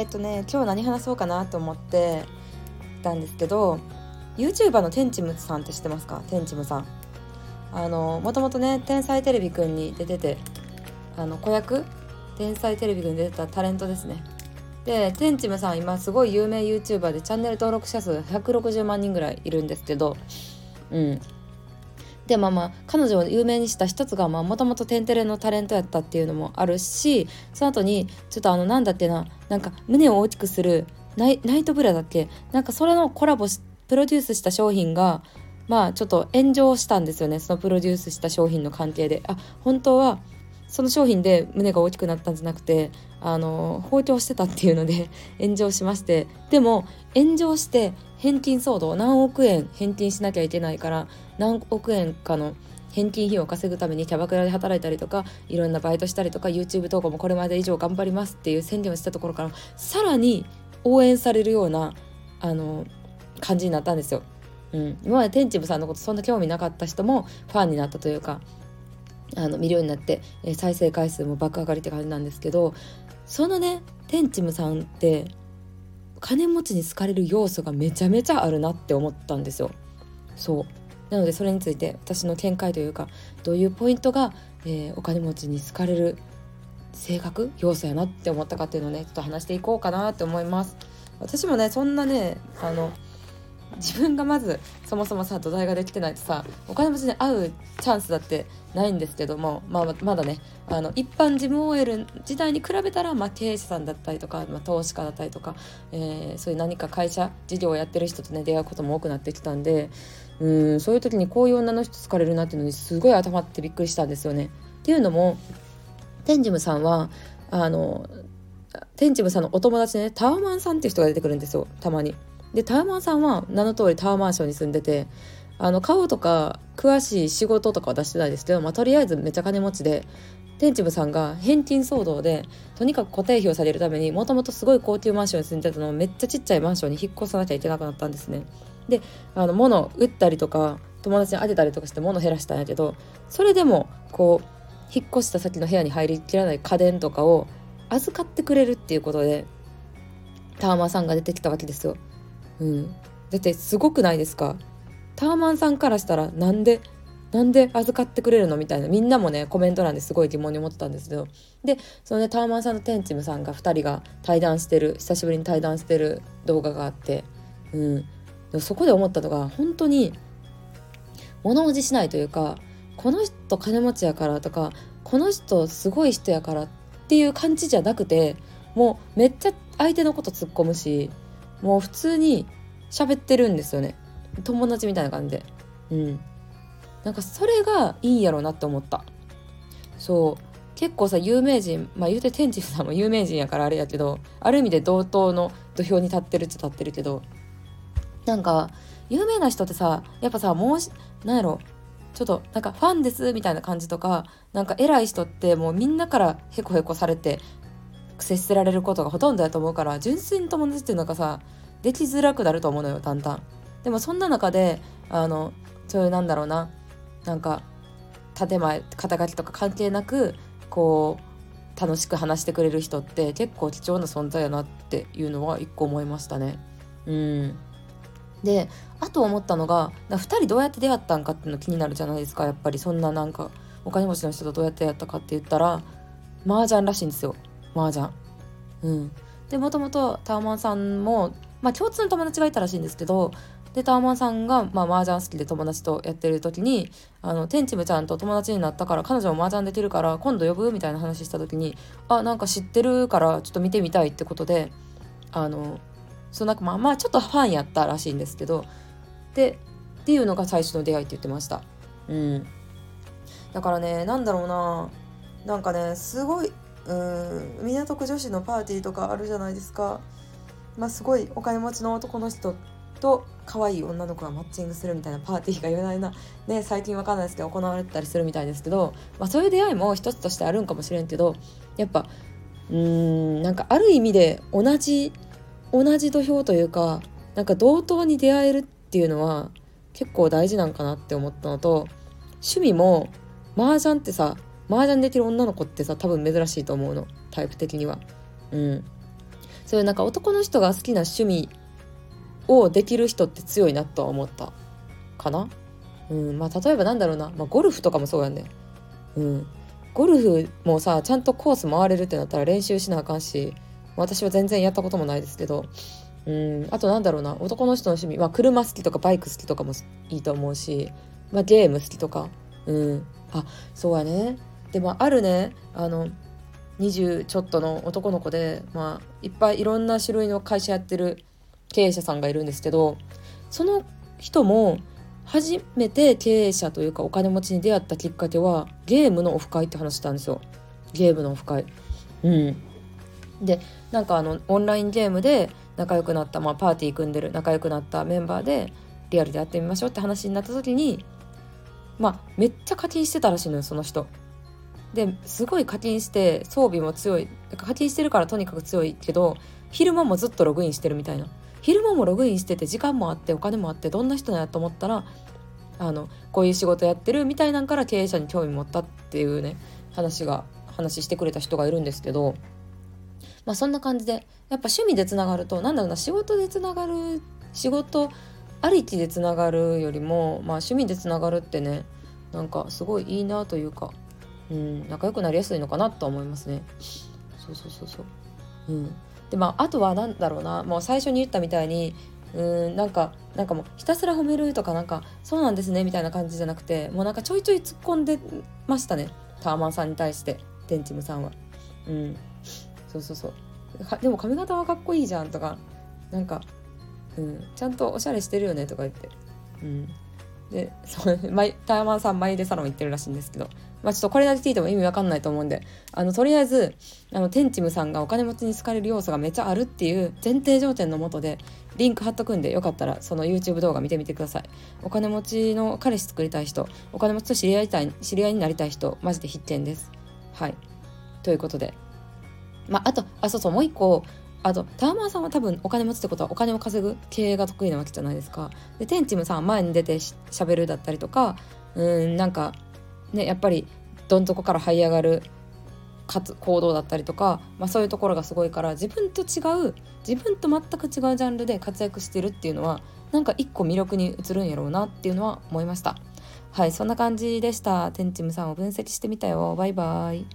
えっとね今日何話そうかなと思ってたんですけど YouTuber のテンチムさんって知ってますか？テンチムさん。あのもともとね「天才テレビくん」に出ててあの子役？天才テレビくんに出てたタレントですね。でテンチムさん今すごい有名 YouTuber でチャンネル登録者数160万人ぐらいいるんですけどうん。でまあまあ彼女を有名にした一つがもともと「天てれ」のタレントやったっていうのもあるしその後にちょっとあのなんだっけななんか胸を大きくするナイナイトブラだっけ？なんかそれのコラボプロデュースした商品がまあちょっと炎上したんですよね。そのプロデュースした商品の関係で。あ本当はその商品で胸が大きくなったんじゃなくてあの包丁してたっていうので 炎上しましてでも炎上して返金騒動何億円返金しなきゃいけないから何億円かの返金費用を稼ぐためにキャバクラで働いたりとかいろんなバイトしたりとか YouTube 投稿もこれまで以上頑張りますっていう宣言をしたところからさらに応援されるようなあの感じになったんですよ。うん、今まで天智さんのことそんな興味なかった人もファンになったというかあの見るようになって、えー、再生回数も爆上がりって感じなんですけどそのね天智ムさんって金持ちに好かれる要素がめちゃめちゃあるなって思ったんですよ。そうなのでそれについて私の見解というかどういうポイントが、えー、お金持ちに好かれる性格要素やなって思ったかっていうのをねちょっと話していこうかなって思います。私もねそんなねあの自分がまずそもそもさ土台ができてないとさお金持ちに会うチャンスだってないんですけども、まあ、まだねあの一般事務 OL 時代に比べたら、まあ、経営者さんだったりとか、まあ、投資家だったりとか、えー、そういう何か会社事業をやってる人とね出会うことも多くなってきたんでうんそういう時にこういう女の人疲れるなっていうのにすごい頭ってびっくりしたんですよね。っていうのもテンジムさんはあのテンジムさんのお友達ねタワマンさんっていう人が出てくるんですよたまに。でタワマンさんは名の通りタワーマンションに住んでてあの顔とか詳しい仕事とかは出してないですけど、まあ、とりあえずめっちゃ金持ちで天智部さんが返金騒動でとにかく固定費を下げるためにもともとすごい高級マンションに住んでたのをめっちゃちっちゃいマンションに引っ越さなきゃいけなくなったんですね。であの物を売ったりとか友達にあげたりとかして物を減らしたんやけどそれでもこう引っ越した先の部屋に入りきらない家電とかを預かってくれるっていうことでタワマンさんが出てきたわけですよ。うん、だってすごくないですか？タワマンさんからしたらなんでなんで預かってくれるの？みたいな。みんなもねコメント欄ですごい疑問に思ってたんですけど。でそのねタワマンさんとテンチムさんが2人が対談してる久しぶりに対談してる動画があって。うん。そこで思ったのが本当に物おじしないというかこの人金持ちやからとかこの人すごい人やからっていう感じじゃなくてもうめっちゃ相手のこと突っ込むしもう普通に喋ってるんですよね。友達みたいな感じで。うん。なんかそれがいいんやろうなって思った。そう。結構さ有名人まあ言うて天智さんも有名人やからあれやけどある意味で同等の土俵に立ってるっちゃ立ってるけどなんか有名な人ってさやっぱさもうなんやろ。ちょっとなんかファンですみたいな感じとかなんか偉い人ってもうみんなからヘコヘコされて接せられることがほとんどだと思うから純粋に友達っていうのがさできづらくなると思うのよだんだん。でもそんな中であのそういうなんだろうななんか建前肩書きとか関係なくこう楽しく話してくれる人って結構貴重な存在やなっていうのは一個思いましたね。うんであと思ったのが2人どうやって出会ったんかっていうの気になるじゃないですかやっぱりそんななんかお金持ちの人とどうやってやったかって言ったら麻雀らしいんですよ麻雀。うん。でもともとタワマンさんもまあ共通の友達がいたらしいんですけどでタワマンさんが、まあ、麻雀好きで友達とやってる時にあの天地ムちゃんと友達になったから彼女も麻雀できるから今度呼ぶ？みたいな話した時にあなんか知ってるからちょっと見てみたいってことであのそのなんかまあまあちょっとファンやったらしいんですけどでっていうのが最初の出会いって言ってました。うん。だからねなんだろうな。なんかねすごいうん。港区女子のパーティーとかあるじゃないですか。まあすごいお金持ちの男の人と可愛い女の子がマッチングするみたいなパーティーが言えないな、ね、最近わかんないですけど行われてたりするみたいですけど、まあ、そういう出会いも一つとしてあるんかもしれんけどやっぱうんなんかある意味で同じ同じ土俵というかなんか同等に出会えるっていうのは結構大事なんかなって思ったのと趣味も麻雀ってさ麻雀できる女の子ってさ多分珍しいと思うの。タイプ的には。うん。そういうなんか男の人が好きな趣味をできる人って強いなとは思ったかな。うん。まあ、例えばなんだろうな、まあ、ゴルフとかもそうやね。うん、ゴルフもさちゃんとコース回れるってなったら練習しなあかんし私は全然やったこともないですけど。うん。あとなんだろうな。男の人の趣味、まあ、車好きとかバイク好きとかもいいと思うし、まあ、ゲーム好きとか。うん。あそうやね。でもあるねあの20ちょっとの男の子で、まあ、いっぱいいろんな種類の会社やってる経営者さんがいるんですけどその人も初めて経営者というかお金持ちに出会ったきっかけはゲームのオフ会って話したんですよ。ゲームのオフ会。うん。でなんかあのオンラインゲームで仲良くなった、まあ、パーティー組んでる仲良くなったメンバーでリアルでやってみましょうって話になった時にまあめっちゃ課金してたらしいのよその人。ですごい課金して装備も強い課金してるからとにかく強いけど昼間もずっとログインしてるみたいな。昼間もログインしてて時間もあってお金もあってどんな人なんやと思ったらあのこういう仕事やってるみたいなんから経営者に興味持ったっていうね話が話してくれた人がいるんですけどまあそんな感じでやっぱ趣味でつながるとなんだろうな仕事でつながる仕事ありきでつながるよりも、まあ、趣味でつながるってねなんかすごいいいなというか、うん、仲良くなりやすいのかなと思いますね。そうそうそうそう。うん、でまああとは何だろうな。もう最初に言ったみたいにうんなんかなんかもうひたすら褒めるとかなんかそうなんですねみたいな感じじゃなくてもうなんかちょいちょい突っ込んでましたね。ターマンさんに対して。テンチムさんは。うん。そうそうそう。でも髪型はかっこいいじゃんとか。なんか、うん、ちゃんとおしゃれしてるよねとか言って、うん、でそう ターマンさん眉毛サロン行ってるらしいんですけどまあちょっとこれだけ聞いても意味わかんないと思うんであのとりあえずあのテンチムさんがお金持ちに好かれる要素がめっちゃあるっていう前提条件のもとでリンク貼っとくんでよかったらその YouTube 動画見てみてください。お金持ちの彼氏作りたい人お金持ちと知り合いたい知り合いになりたい人マジで必見です。はい。ということで。まああとあそうそうもう一個。あとタワマンさんは多分お金持ちってことはお金を稼ぐ経営が得意なわけじゃないですか。でテンチムさんは前に出てしゃべるだったりとかうんなんかねやっぱりどん底から這い上がる活行動だったりとか、まあ、そういうところがすごいから自分と違う自分と全く違うジャンルで活躍してるっていうのはなんか一個魅力に映るんやろうなっていうのは思いました。はいそんな感じでした。天チムさんを分析してみたよ。バイバイ。